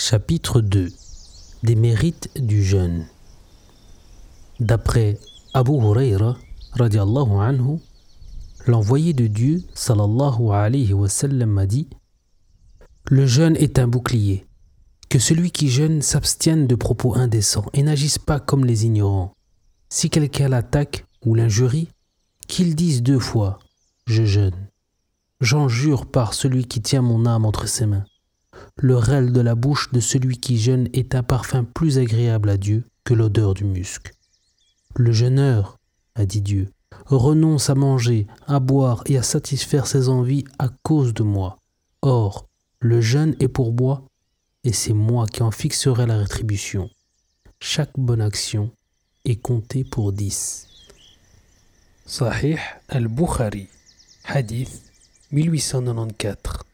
Chapitre 2 Des mérites du jeûne D'après Abu Huraira, anhu, l'envoyé de Dieu, sallallahu alayhi wa sallam, a dit Le jeûne est un bouclier. Que celui qui jeûne s'abstienne de propos indécents et n'agisse pas comme les ignorants. Si quelqu'un l'attaque ou l'injurie, qu'il dise deux fois Je jeûne. J'en jure par celui qui tient mon âme entre ses mains. Le rêle de la bouche de celui qui jeûne est un parfum plus agréable à Dieu que l'odeur du musc. Le jeûneur, a dit Dieu, renonce à manger, à boire et à satisfaire ses envies à cause de moi. Or, le jeûne est pour moi, et c'est moi qui en fixerai la rétribution. Chaque bonne action est comptée pour dix. Sahih al-Bukhari, hadith 1894.